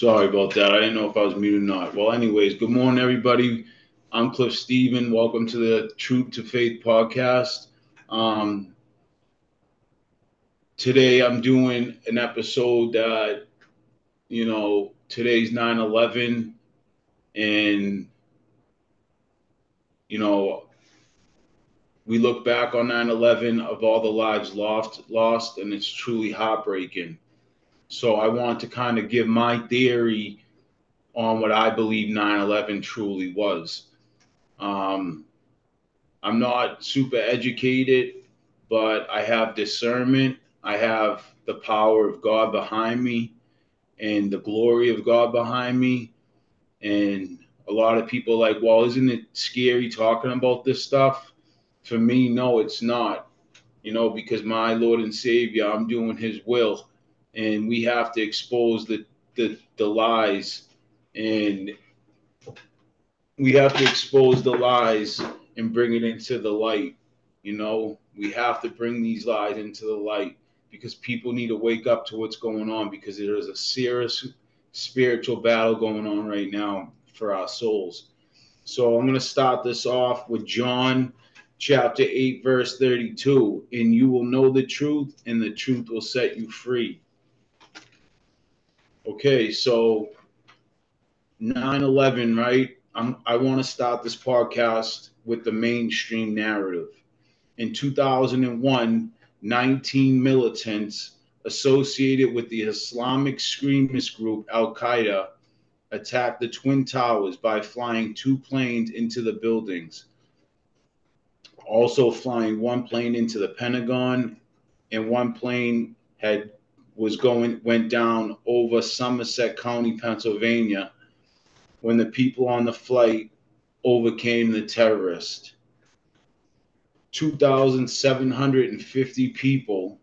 Sorry about that. I didn't know if I was muted or not. Well, anyways, good morning, everybody. I'm Cliff Steven. Welcome to the Truth to Faith podcast. Um, today, I'm doing an episode that, you know, today's 9 11, and, you know, we look back on 9 11 of all the lives lost, lost, and it's truly heartbreaking. So I want to kind of give my theory on what I believe 9 11 truly was. Um, I'm not super educated, but I have discernment. I have the power of God behind me and the glory of God behind me. And a lot of people like, well, isn't it scary talking about this stuff? For me, no, it's not. You know, because my Lord and Savior, I'm doing His will, and we have to expose the the, the lies and we have to expose the lies and bring it into the light. You know, we have to bring these lies into the light because people need to wake up to what's going on because there is a serious spiritual battle going on right now for our souls. So I'm going to start this off with John chapter 8, verse 32. And you will know the truth, and the truth will set you free. Okay, so 9 11, right? I'm, I want to start this podcast with the mainstream narrative. In 2001, 19 militants associated with the Islamic extremist group Al Qaeda attacked the Twin Towers by flying two planes into the buildings, also flying one plane into the Pentagon, and one plane had was going went down over Somerset County, Pennsylvania when the people on the flight overcame the terrorist. 2,750 people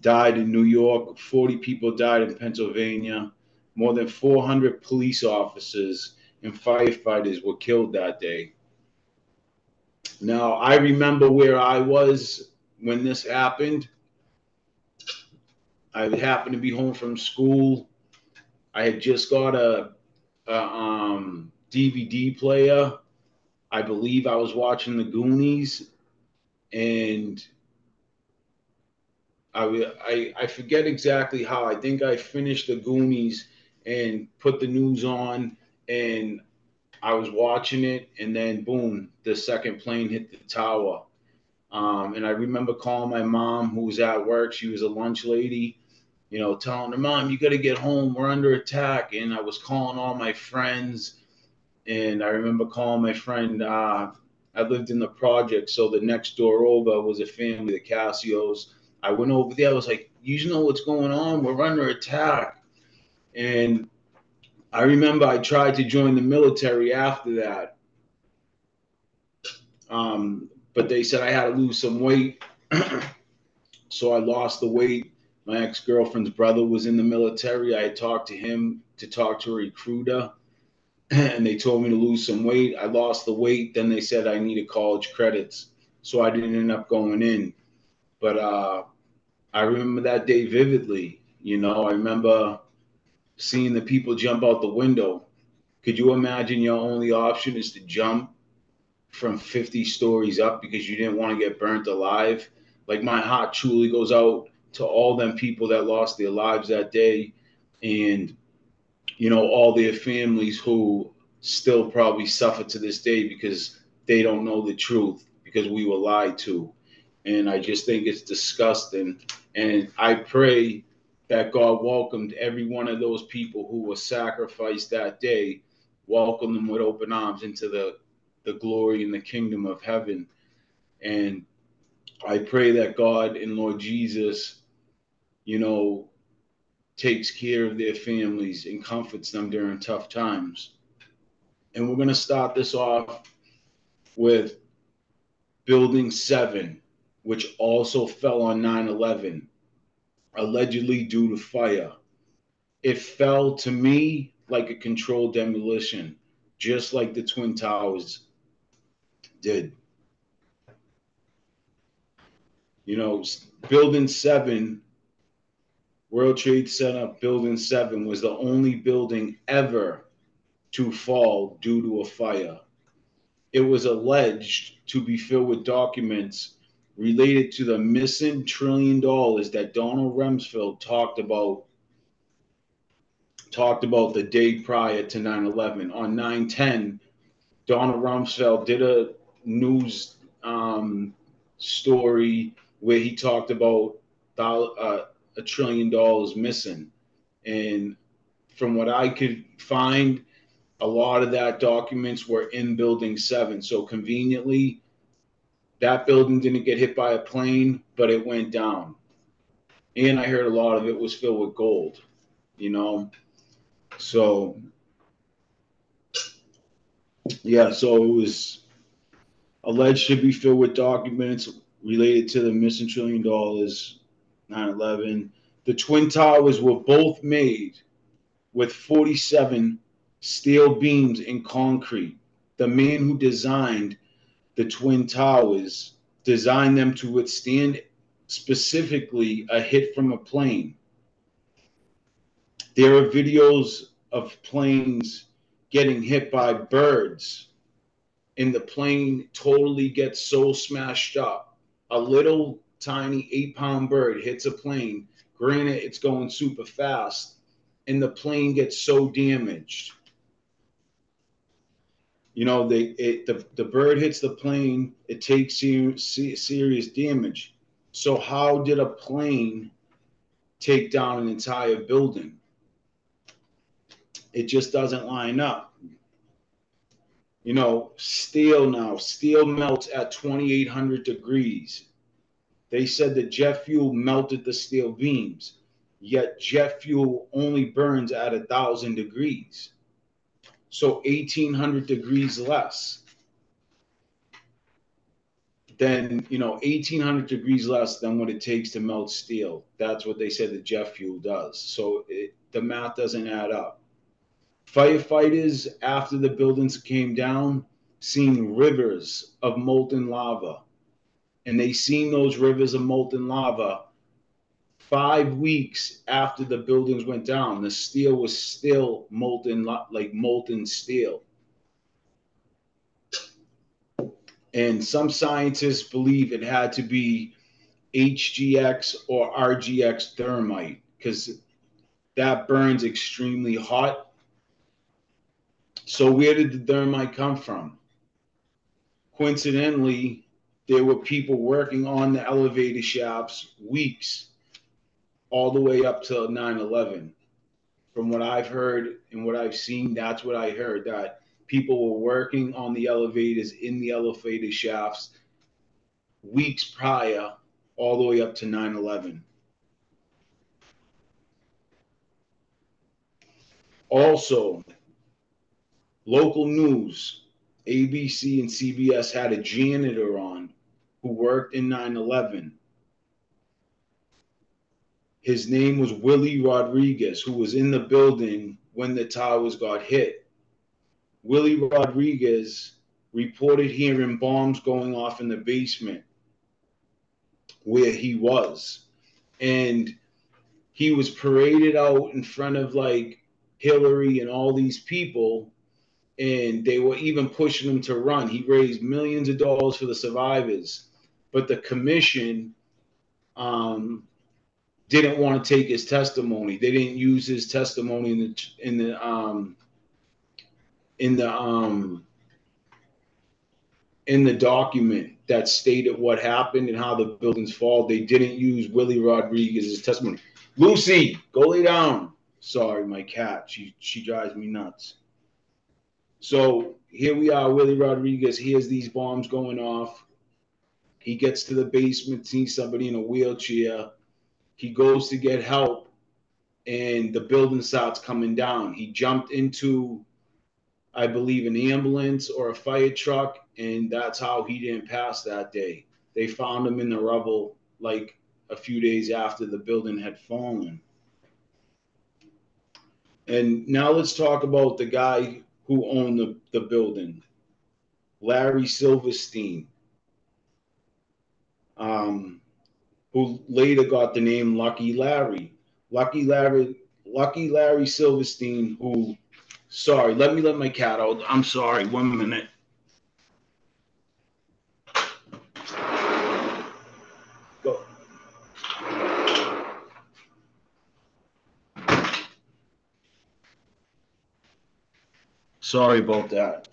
died in New York, 40 people died in Pennsylvania, more than 400 police officers and firefighters were killed that day. Now, I remember where I was when this happened. I happened to be home from school. I had just got a a um, DVD player. I believe I was watching the Goonies, and I, I I forget exactly how. I think I finished the Goonies and put the news on, and I was watching it, and then boom, the second plane hit the tower. Um, and I remember calling my mom, who was at work. She was a lunch lady, you know, telling her, Mom, you got to get home. We're under attack. And I was calling all my friends. And I remember calling my friend, uh, I lived in the project. So the next door over was a family, the Cassios. I went over there. I was like, You know what's going on? We're under attack. And I remember I tried to join the military after that. Um, but they said I had to lose some weight. so I lost the weight my ex girlfriend's brother was in the military. I talked to him to talk to a recruiter, and they told me to lose some weight. I lost the weight. Then they said I needed college credits, so I didn't end up going in. But uh, I remember that day vividly. You know, I remember seeing the people jump out the window. Could you imagine your only option is to jump from 50 stories up because you didn't want to get burnt alive? Like my heart truly goes out to all them people that lost their lives that day and you know all their families who still probably suffer to this day because they don't know the truth because we were lied to. And i just think it's disgusting. And i pray that god welcomed every one of those people who were sacrificed that day welcome them with open arms into the the glory and the kingdom of heaven. And I pray that God and Lord Jesus you know, takes care of their families and comforts them during tough times. And we're going to start this off with Building 7, which also fell on 9 11, allegedly due to fire. It fell to me like a controlled demolition, just like the Twin Towers did. You know, Building 7 World Trade Center Building 7 was the only building ever to fall due to a fire. It was alleged to be filled with documents related to the missing trillion dollars that Donald Rumsfeld talked about talked about the day prior to 9/11 on 9/10 Donald Rumsfeld did a news um, story where he talked about uh, a trillion dollars missing and from what I could find a lot of that documents were in building 7 so conveniently that building didn't get hit by a plane, but it went down. And I heard a lot of it was filled with gold, you know. So yeah, so it was alleged to be filled with documents related to the missing trillion dollars, 9/11. The twin towers were both made with 47 steel beams in concrete. The man who designed the Twin Towers, designed them to withstand specifically a hit from a plane. There are videos of planes getting hit by birds, and the plane totally gets so smashed up. A little tiny eight pound bird hits a plane. Granted, it's going super fast, and the plane gets so damaged you know, they it, the the bird hits the plane, it takes serious damage. So how did a plane take down an entire building? It just doesn't line up. You know, steel now, steel melts at 2800 degrees. They said that jet fuel melted the steel beams, yet jet fuel only burns at a thousand degrees. So 1800 degrees less than you know 1800 degrees less than what it takes to melt steel. That's what they said the jet fuel does. So it, the math doesn't add up. Firefighters after the buildings came down seen rivers of molten lava and they seen those rivers of molten lava five weeks after the buildings went down, the steel was still molten, like molten steel. And some scientists believe it had to be HGX or RGX thermite because that burns extremely hot. So, where did the thermite come from? Coincidentally, there were people working on the elevator shafts weeks all the way up to 9-11 from what i've heard and what i've seen that's what i heard that people were working on the elevators in the elevator shafts weeks prior all the way up to 9-11 also local news abc and cbs had a janitor on who worked in 9-11 his name was Willie Rodriguez, who was in the building when the towers got hit. Willie Rodriguez reported hearing bombs going off in the basement where he was. And he was paraded out in front of like Hillary and all these people. And they were even pushing him to run. He raised millions of dollars for the survivors. But the commission um, didn't want to take his testimony. They didn't use his testimony in the in the um in the um in the document that stated what happened and how the buildings fall. They didn't use Willie Rodriguez's testimony. Lucy, go lay down. Sorry, my cat. She she drives me nuts. So here we are, Willie Rodriguez. Here's these bombs going off. He gets to the basement, sees somebody in a wheelchair he goes to get help, and the building starts coming down. He jumped into, I believe, an ambulance or a fire truck, and that's how he didn't pass that day. They found him in the rubble like a few days after the building had fallen. And now let's talk about the guy who owned the, the building, Larry Silverstein. Um, who later got the name Lucky Larry. Lucky Larry, Lucky Larry Silverstein, who, sorry, let me let my cat out. I'm sorry, one minute. Sorry about that.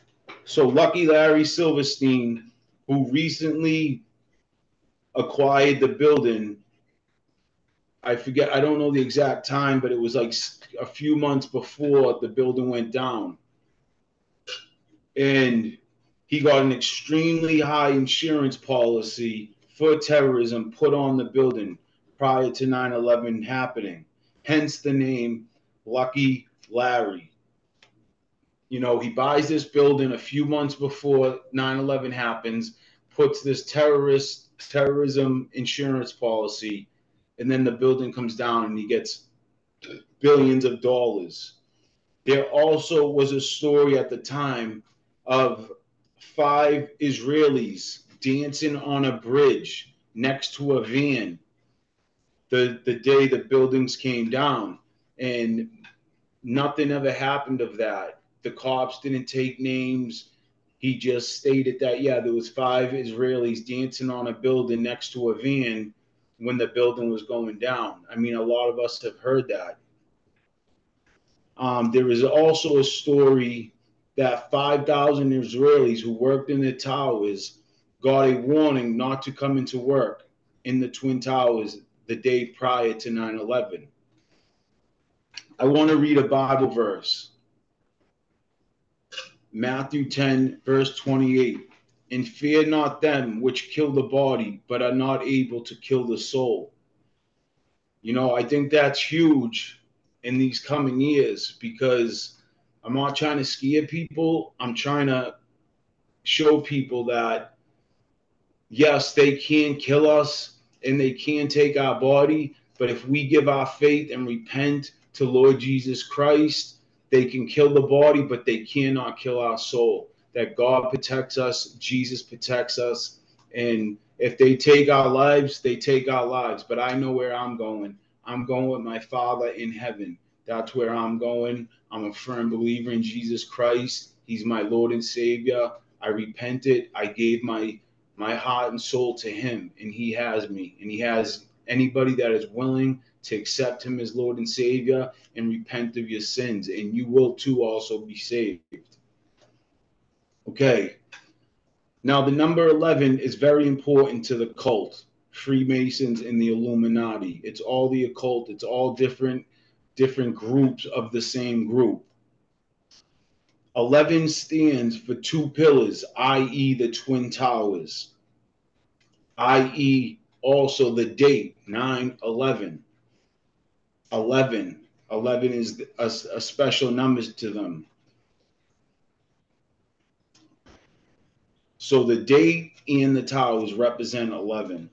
So Lucky Larry Silverstein, who recently acquired the building I forget, I don't know the exact time, but it was like a few months before the building went down. And he got an extremely high insurance policy for terrorism put on the building prior to 9 11 happening. Hence the name Lucky Larry. You know, he buys this building a few months before 9 11 happens, puts this terrorist terrorism insurance policy and then the building comes down and he gets billions of dollars. There also was a story at the time of five Israelis dancing on a bridge next to a van the, the day the buildings came down. And nothing ever happened of that. The cops didn't take names. He just stated that, yeah, there was five Israelis dancing on a building next to a van when the building was going down. I mean, a lot of us have heard that. Um, there is also a story that 5,000 Israelis who worked in the towers got a warning not to come into work in the Twin Towers the day prior to 9 11. I want to read a Bible verse Matthew 10, verse 28 and fear not them which kill the body, but are not able to kill the soul. You know, I think that's huge in these coming years because I'm not trying to scare people. I'm trying to show people that, yes, they can kill us and they can take our body, but if we give our faith and repent to Lord Jesus Christ, they can kill the body, but they cannot kill our soul that God protects us, Jesus protects us. And if they take our lives, they take our lives. But I know where I'm going. I'm going with my Father in heaven. That's where I'm going. I'm a firm believer in Jesus Christ. He's my Lord and Savior. I repented. I gave my my heart and soul to him and he has me and he has anybody that is willing to accept him as Lord and Savior and repent of your sins and you will too also be saved. Okay. Now, the number 11 is very important to the cult, Freemasons and the Illuminati. It's all the occult, it's all different different groups of the same group. 11 stands for two pillars, i.e., the Twin Towers, i.e., also the date 9 11. 11. 11 is a, a special number to them. So the date and the towers represent 11.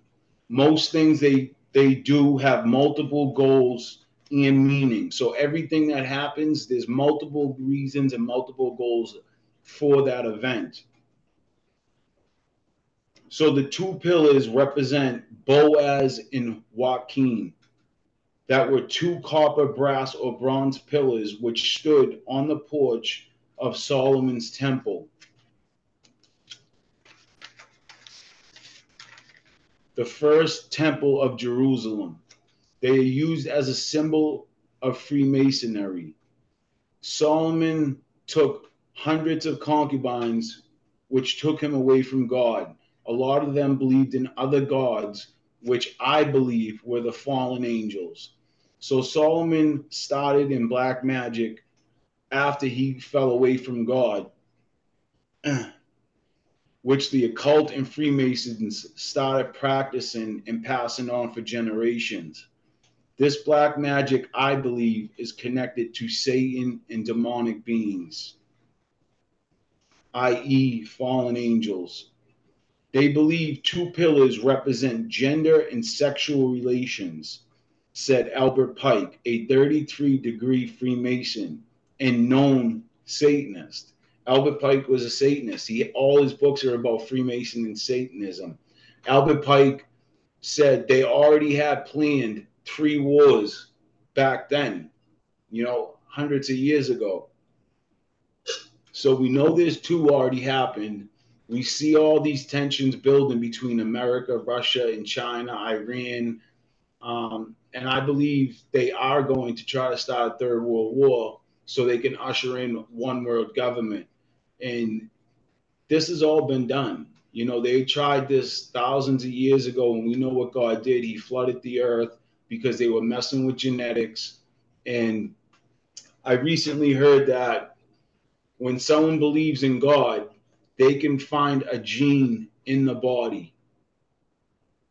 Most things they they do have multiple goals and meaning. So everything that happens, there's multiple reasons and multiple goals for that event. So the two pillars represent Boaz and Joachim. That were two copper, brass, or bronze pillars which stood on the porch of Solomon's temple. the first temple of Jerusalem. They are used as a symbol of Freemasonry. Solomon took hundreds of concubines, which took him away from God. A lot of them believed in other gods, which I believe were the fallen angels. So Solomon started in black magic after he fell away from God. which the occult and Freemasons started practicing and passing on for generations. This black magic, I believe, is connected to Satan and demonic beings, i.e., fallen angels. They believe two pillars represent gender and sexual relations, said Albert Pike, a 33 degree Freemason and known Satanist. Albert Pike was a Satanist. He all his books are about Freemason and Satanism. Albert Pike said they already had planned three wars back then, you know, hundreds of years ago. So we know this two already happened. We see all these tensions building between America, Russia, and China, Iran. Um, and I believe they are going to try to start a third world war so they can usher in one world government. And this has all been done. You know, they tried this thousands of years ago, and we know what God did. He flooded the earth because they were messing with genetics. And I recently heard that when someone believes in God, they can find a gene in the body.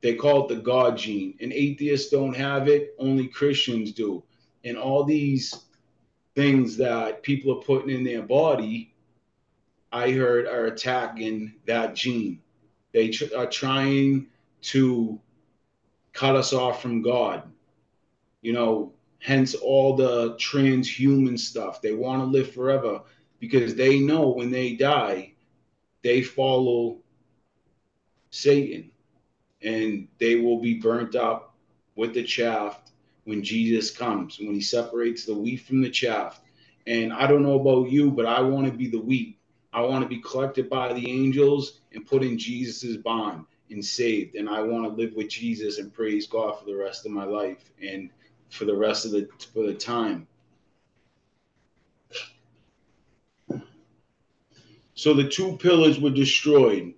They call it the God gene. And atheists don't have it, only Christians do. And all these things that people are putting in their body, I heard, are attacking that gene. They tr- are trying to cut us off from God. You know, hence all the transhuman stuff. They want to live forever because they know when they die, they follow Satan and they will be burnt up with the chaff when Jesus comes, when he separates the wheat from the chaff. And I don't know about you, but I want to be the wheat. I want to be collected by the angels and put in Jesus's bond and saved. And I want to live with Jesus and praise God for the rest of my life and for the rest of the for the time. So the two pillars were destroyed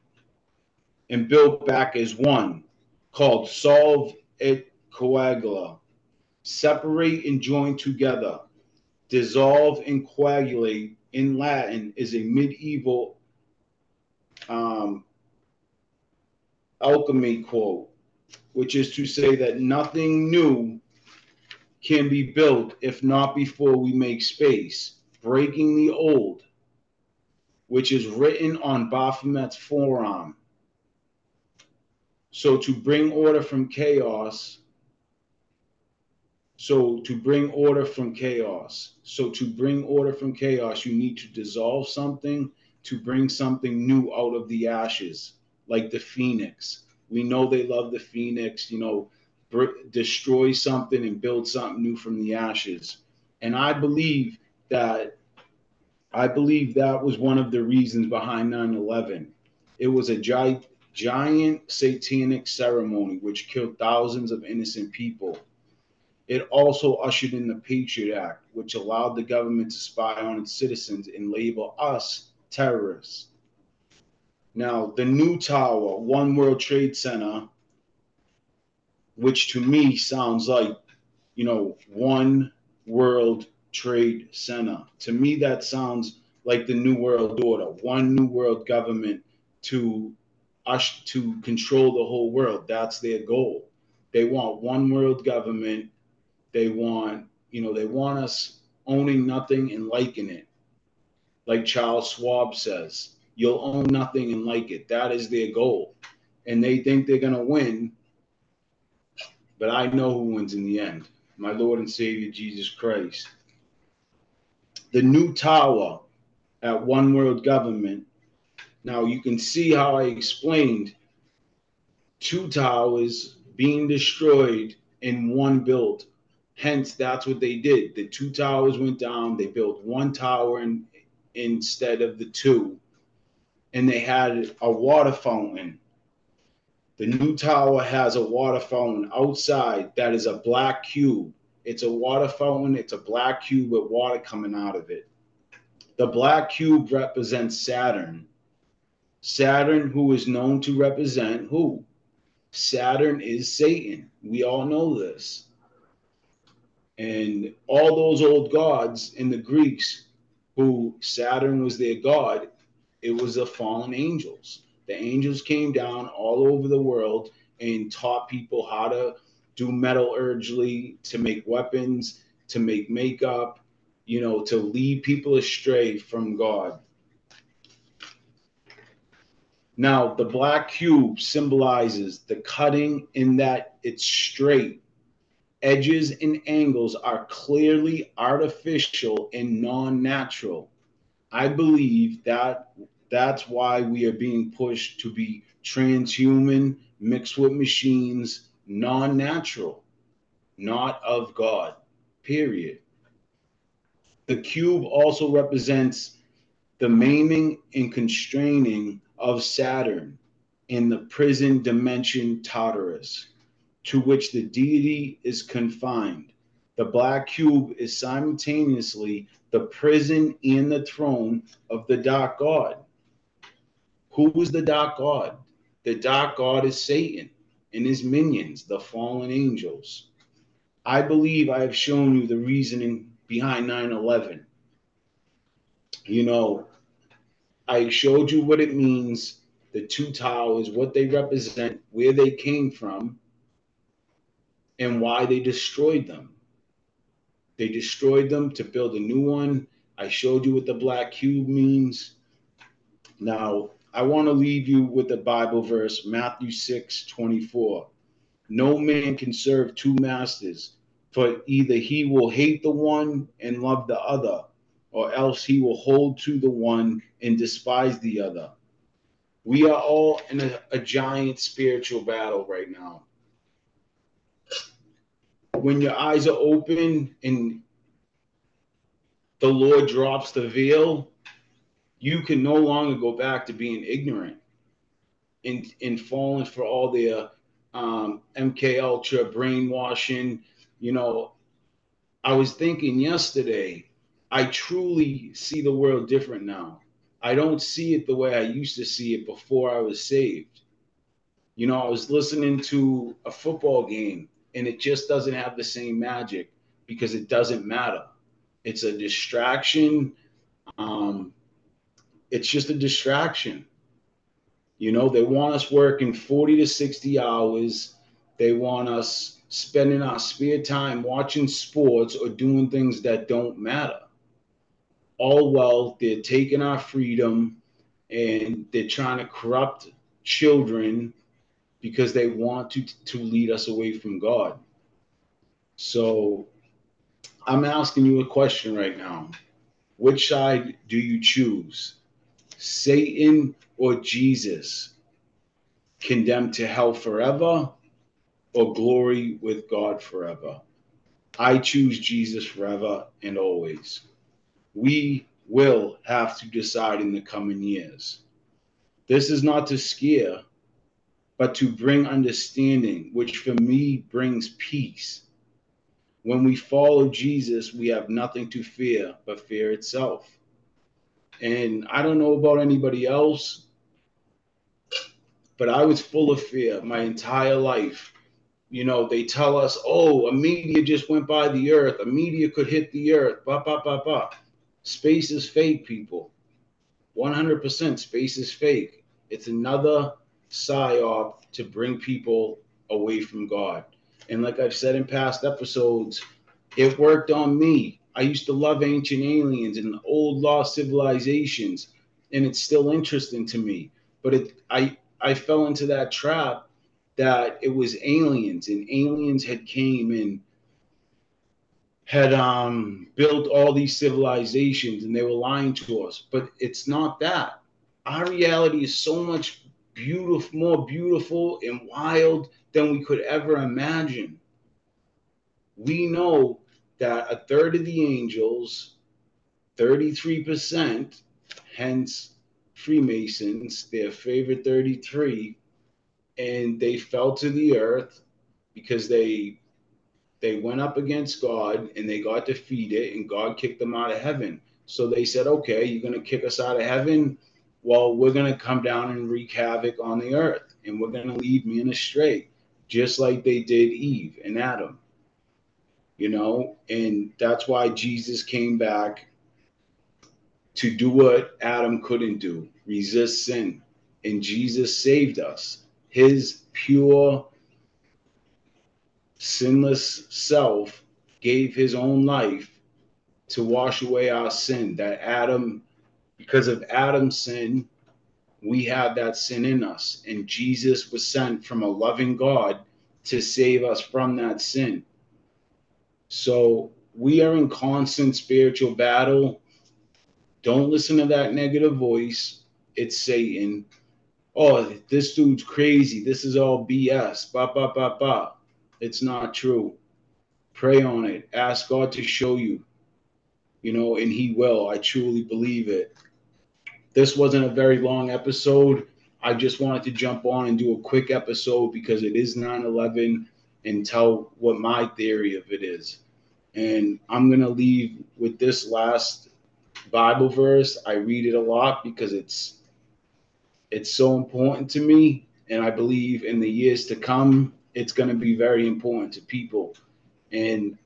and built back as one, called solve et coagula. Separate and join together. Dissolve and coagulate in Latin is a medieval um, alchemy quote, which is to say that nothing new can be built if not before we make space, breaking the old, which is written on Baphomet's forearm. So to bring order from chaos, so to bring order from chaos, so to bring order from chaos, you need to dissolve something to bring something new out of the ashes, like the phoenix. We know they love the phoenix, you know, destroy something and build something new from the ashes. And I believe that I believe that was one of the reasons behind 9/11. It was a giant giant satanic ceremony which killed thousands of innocent people. It also ushered in the Patriot Act, which allowed the government to spy on its citizens and label us terrorists. Now, the new tower, One World Trade Center, which to me sounds like, you know, One World Trade Center. To me, that sounds like the New World Order, one New World government to us to control the whole world. That's their goal. They want one world government. They want, you know, they want us owning nothing and liking it. Like Charles Schwab says, you'll own nothing and like it. That is their goal. And they think they're going to win. But I know who wins in the end my Lord and Savior Jesus Christ. The new tower at One World Government now you can see how I explained two towers being destroyed and one built. Hence, that's what they did. The two towers went down. They built one tower in, instead of the two, and they had a water fountain. The new tower has a water fountain outside that is a black cube. It's a water fountain. It's a black cube with water coming out of it. The black cube represents Saturn Saturn, who is known to represent who? Saturn is Satan. We all know this. And all those old gods in the Greeks, who Saturn was their god, it was the fallen angels. The angels came down all over the world and taught people how to do metallurgy, to make weapons, to make makeup, you know, to lead people astray from God. Now, the black cube symbolizes the cutting in that it's straight. Edges and angles are clearly artificial and non natural. I believe that that's why we are being pushed to be transhuman, mixed with machines, non natural, not of God. period. The cube also represents the maiming and constraining of Saturn in the prison dimension Tartarus, to which the deity is confined. The black cube is simultaneously the prison and the throne of the dark god. Who is the dark god? The dark god is Satan and his minions, the fallen angels. I believe I have shown you the reasoning behind 9 11. You know, I showed you what it means, the two towers, what they represent, where they came from, and why they destroyed them. They destroyed them to build a new one. I showed you what the black cube means. Now, I want to leave you with the Bible verse, Matthew 6 24. No man can serve two masters, for either he will hate the one and love the other, or else he will hold to the one and despise the other. We are all in a, a giant spiritual battle right now. When your eyes are open and the Lord drops the veil, you can no longer go back to being ignorant and, and falling for all the um, MK Ultra brainwashing. You know, I was thinking yesterday, I truly see the world different now. I don't see it the way I used to see it before I was saved. You know, I was listening to a football game and it just doesn't have the same magic because it doesn't matter. It's a distraction. Um, it's just a distraction. You know, they want us working 40 to 60 hours. They want us spending our spare time watching sports or doing things that don't matter. All well, they're taking our freedom and they're trying to corrupt children because they want to, to lead us away from God. So I'm asking you a question right now. Which side do you choose? Satan or Jesus, condemned to hell forever or glory with God forever. I choose Jesus forever and always. We will have to decide in the coming years. This is not to scare, but to bring understanding, which for me brings peace. When we follow Jesus, we have nothing to fear but fear itself. And I don't know about anybody else, but I was full of fear my entire life. You know, they tell us, oh, a meteor just went by the earth, a meteor could hit the earth, blah, blah, blah, blah. Space is fake, people. 100% space is fake. It's another psyop to bring people away from God. And like I've said in past episodes, it worked on me. I used to love ancient aliens and old lost civilizations, and it's still interesting to me. But it, I, I fell into that trap that it was aliens, and aliens had came and had um, built all these civilizations, and they were lying to us. But it's not that. Our reality is so much beautiful, more beautiful and wild than we could ever imagine. We know that a third of the angels, 33%, hence Freemasons, their favorite 33, and they fell to the earth because they they went up against God and they got defeated and God kicked them out of heaven. So they said, "Okay, you're going to kick us out of heaven. Well, we're going to come down and wreak havoc on the earth and we're going to lead men astray, just like they did Eve and Adam." you know, and that's why Jesus came back to do what Adam couldn't do resist sin. And Jesus saved us. His pure, sinless self gave his own life to wash away our sin. That Adam, because of Adam's sin, we have that sin in us. And Jesus was sent from a loving God to save us from that sin. So we are in constant spiritual battle. Don't listen to that negative voice. It's Satan. Oh, this dude's crazy. This is all BS. Ba ba ba ba. It's not true. Pray on it. Ask God to show you, you know, and He will. I truly believe it. This wasn't a very long episode. I just wanted to jump on and do a quick episode because it is 9 11 and tell what my theory of it is. And I'm going to leave with this last Bible verse. I read it a lot because it's it's so important to me and I believe in the years to come it's going to be very important to people. And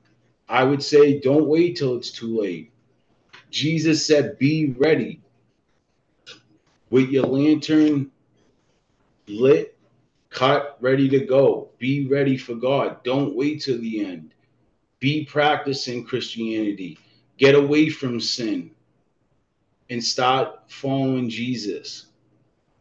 I would say don't wait till it's too late. Jesus said be ready with your lantern lit, cut, ready to go. Be ready for God. Don't wait till the end. Be practicing Christianity. Get away from sin and start following Jesus.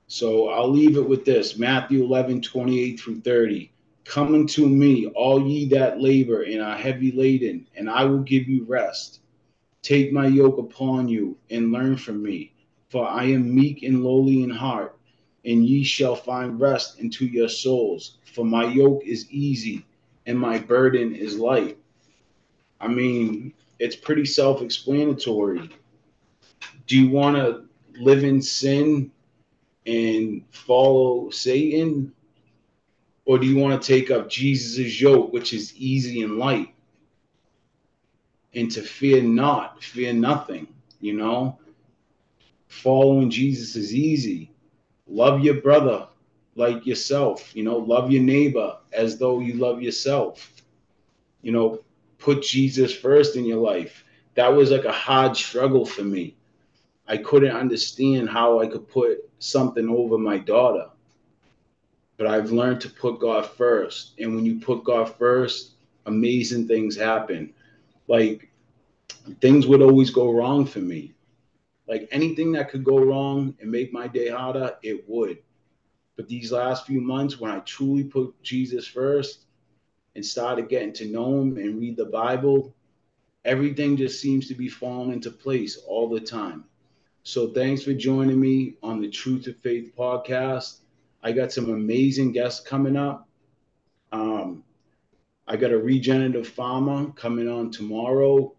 So I'll leave it with this Matthew 11, 28 through 30. Come unto me, all ye that labor and are heavy laden, and I will give you rest. Take my yoke upon you and learn from me, for I am meek and lowly in heart, and ye shall find rest into your souls. For my yoke is easy and my burden is light. I mean, it's pretty self explanatory. Do you want to live in sin and follow Satan? Or do you want to take up Jesus' yoke, which is easy and light? And to fear not, fear nothing, you know? Following Jesus is easy. Love your brother like yourself, you know, love your neighbor as though you love yourself. You know, put Jesus first in your life. That was like a hard struggle for me. I couldn't understand how I could put something over my daughter. But I've learned to put God first. And when you put God first, amazing things happen. Like things would always go wrong for me. Like anything that could go wrong and make my day harder, it would. But these last few months, when I truly put Jesus first, and started getting to know him and read the Bible, everything just seems to be falling into place all the time. So thanks for joining me on the Truth of Faith podcast. I got some amazing guests coming up. Um, I got a regenerative farmer coming on tomorrow.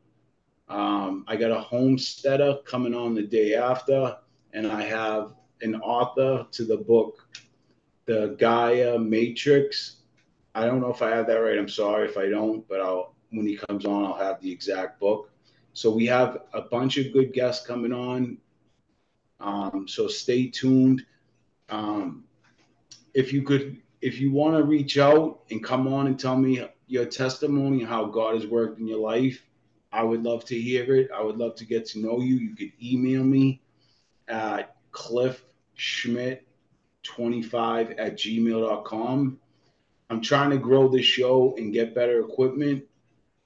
Um, I got a homesteader coming on the day after, and I have an author to the book, The Gaia Matrix I don't know if I have that right. I'm sorry if I don't, but I'll when he comes on, I'll have the exact book. So we have a bunch of good guests coming on. Um, so stay tuned. Um, if you could, if you want to reach out and come on and tell me your testimony, how God has worked in your life, I would love to hear it. I would love to get to know you. You could email me at cliffschmidt25 at gmail.com. I'm trying to grow the show and get better equipment.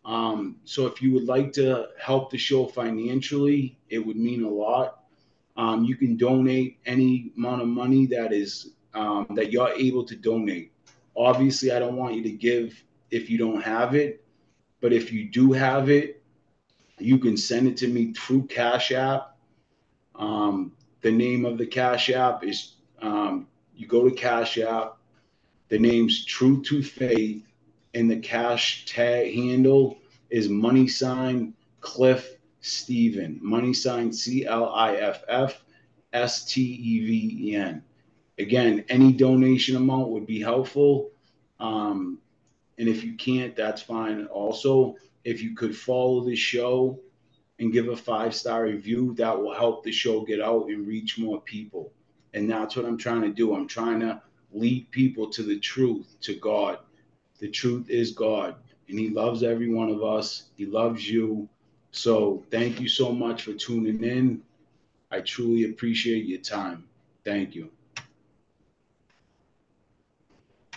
Um, so if you would like to help the show financially, it would mean a lot. Um, you can donate any amount of money that is um, that you're able to donate. Obviously, I don't want you to give if you don't have it, but if you do have it, you can send it to me through Cash App. Um, the name of the Cash App is um, you go to Cash App, the name's Truth to Faith, and the cash tag handle is money sign Cliff Steven. Money sign C L I F F S T E V E N. Again, any donation amount would be helpful. Um, and if you can't, that's fine. Also, if you could follow the show and give a five star review, that will help the show get out and reach more people. And that's what I'm trying to do. I'm trying to lead people to the truth, to God. The truth is God, and He loves every one of us. He loves you. So thank you so much for tuning in. I truly appreciate your time. Thank you.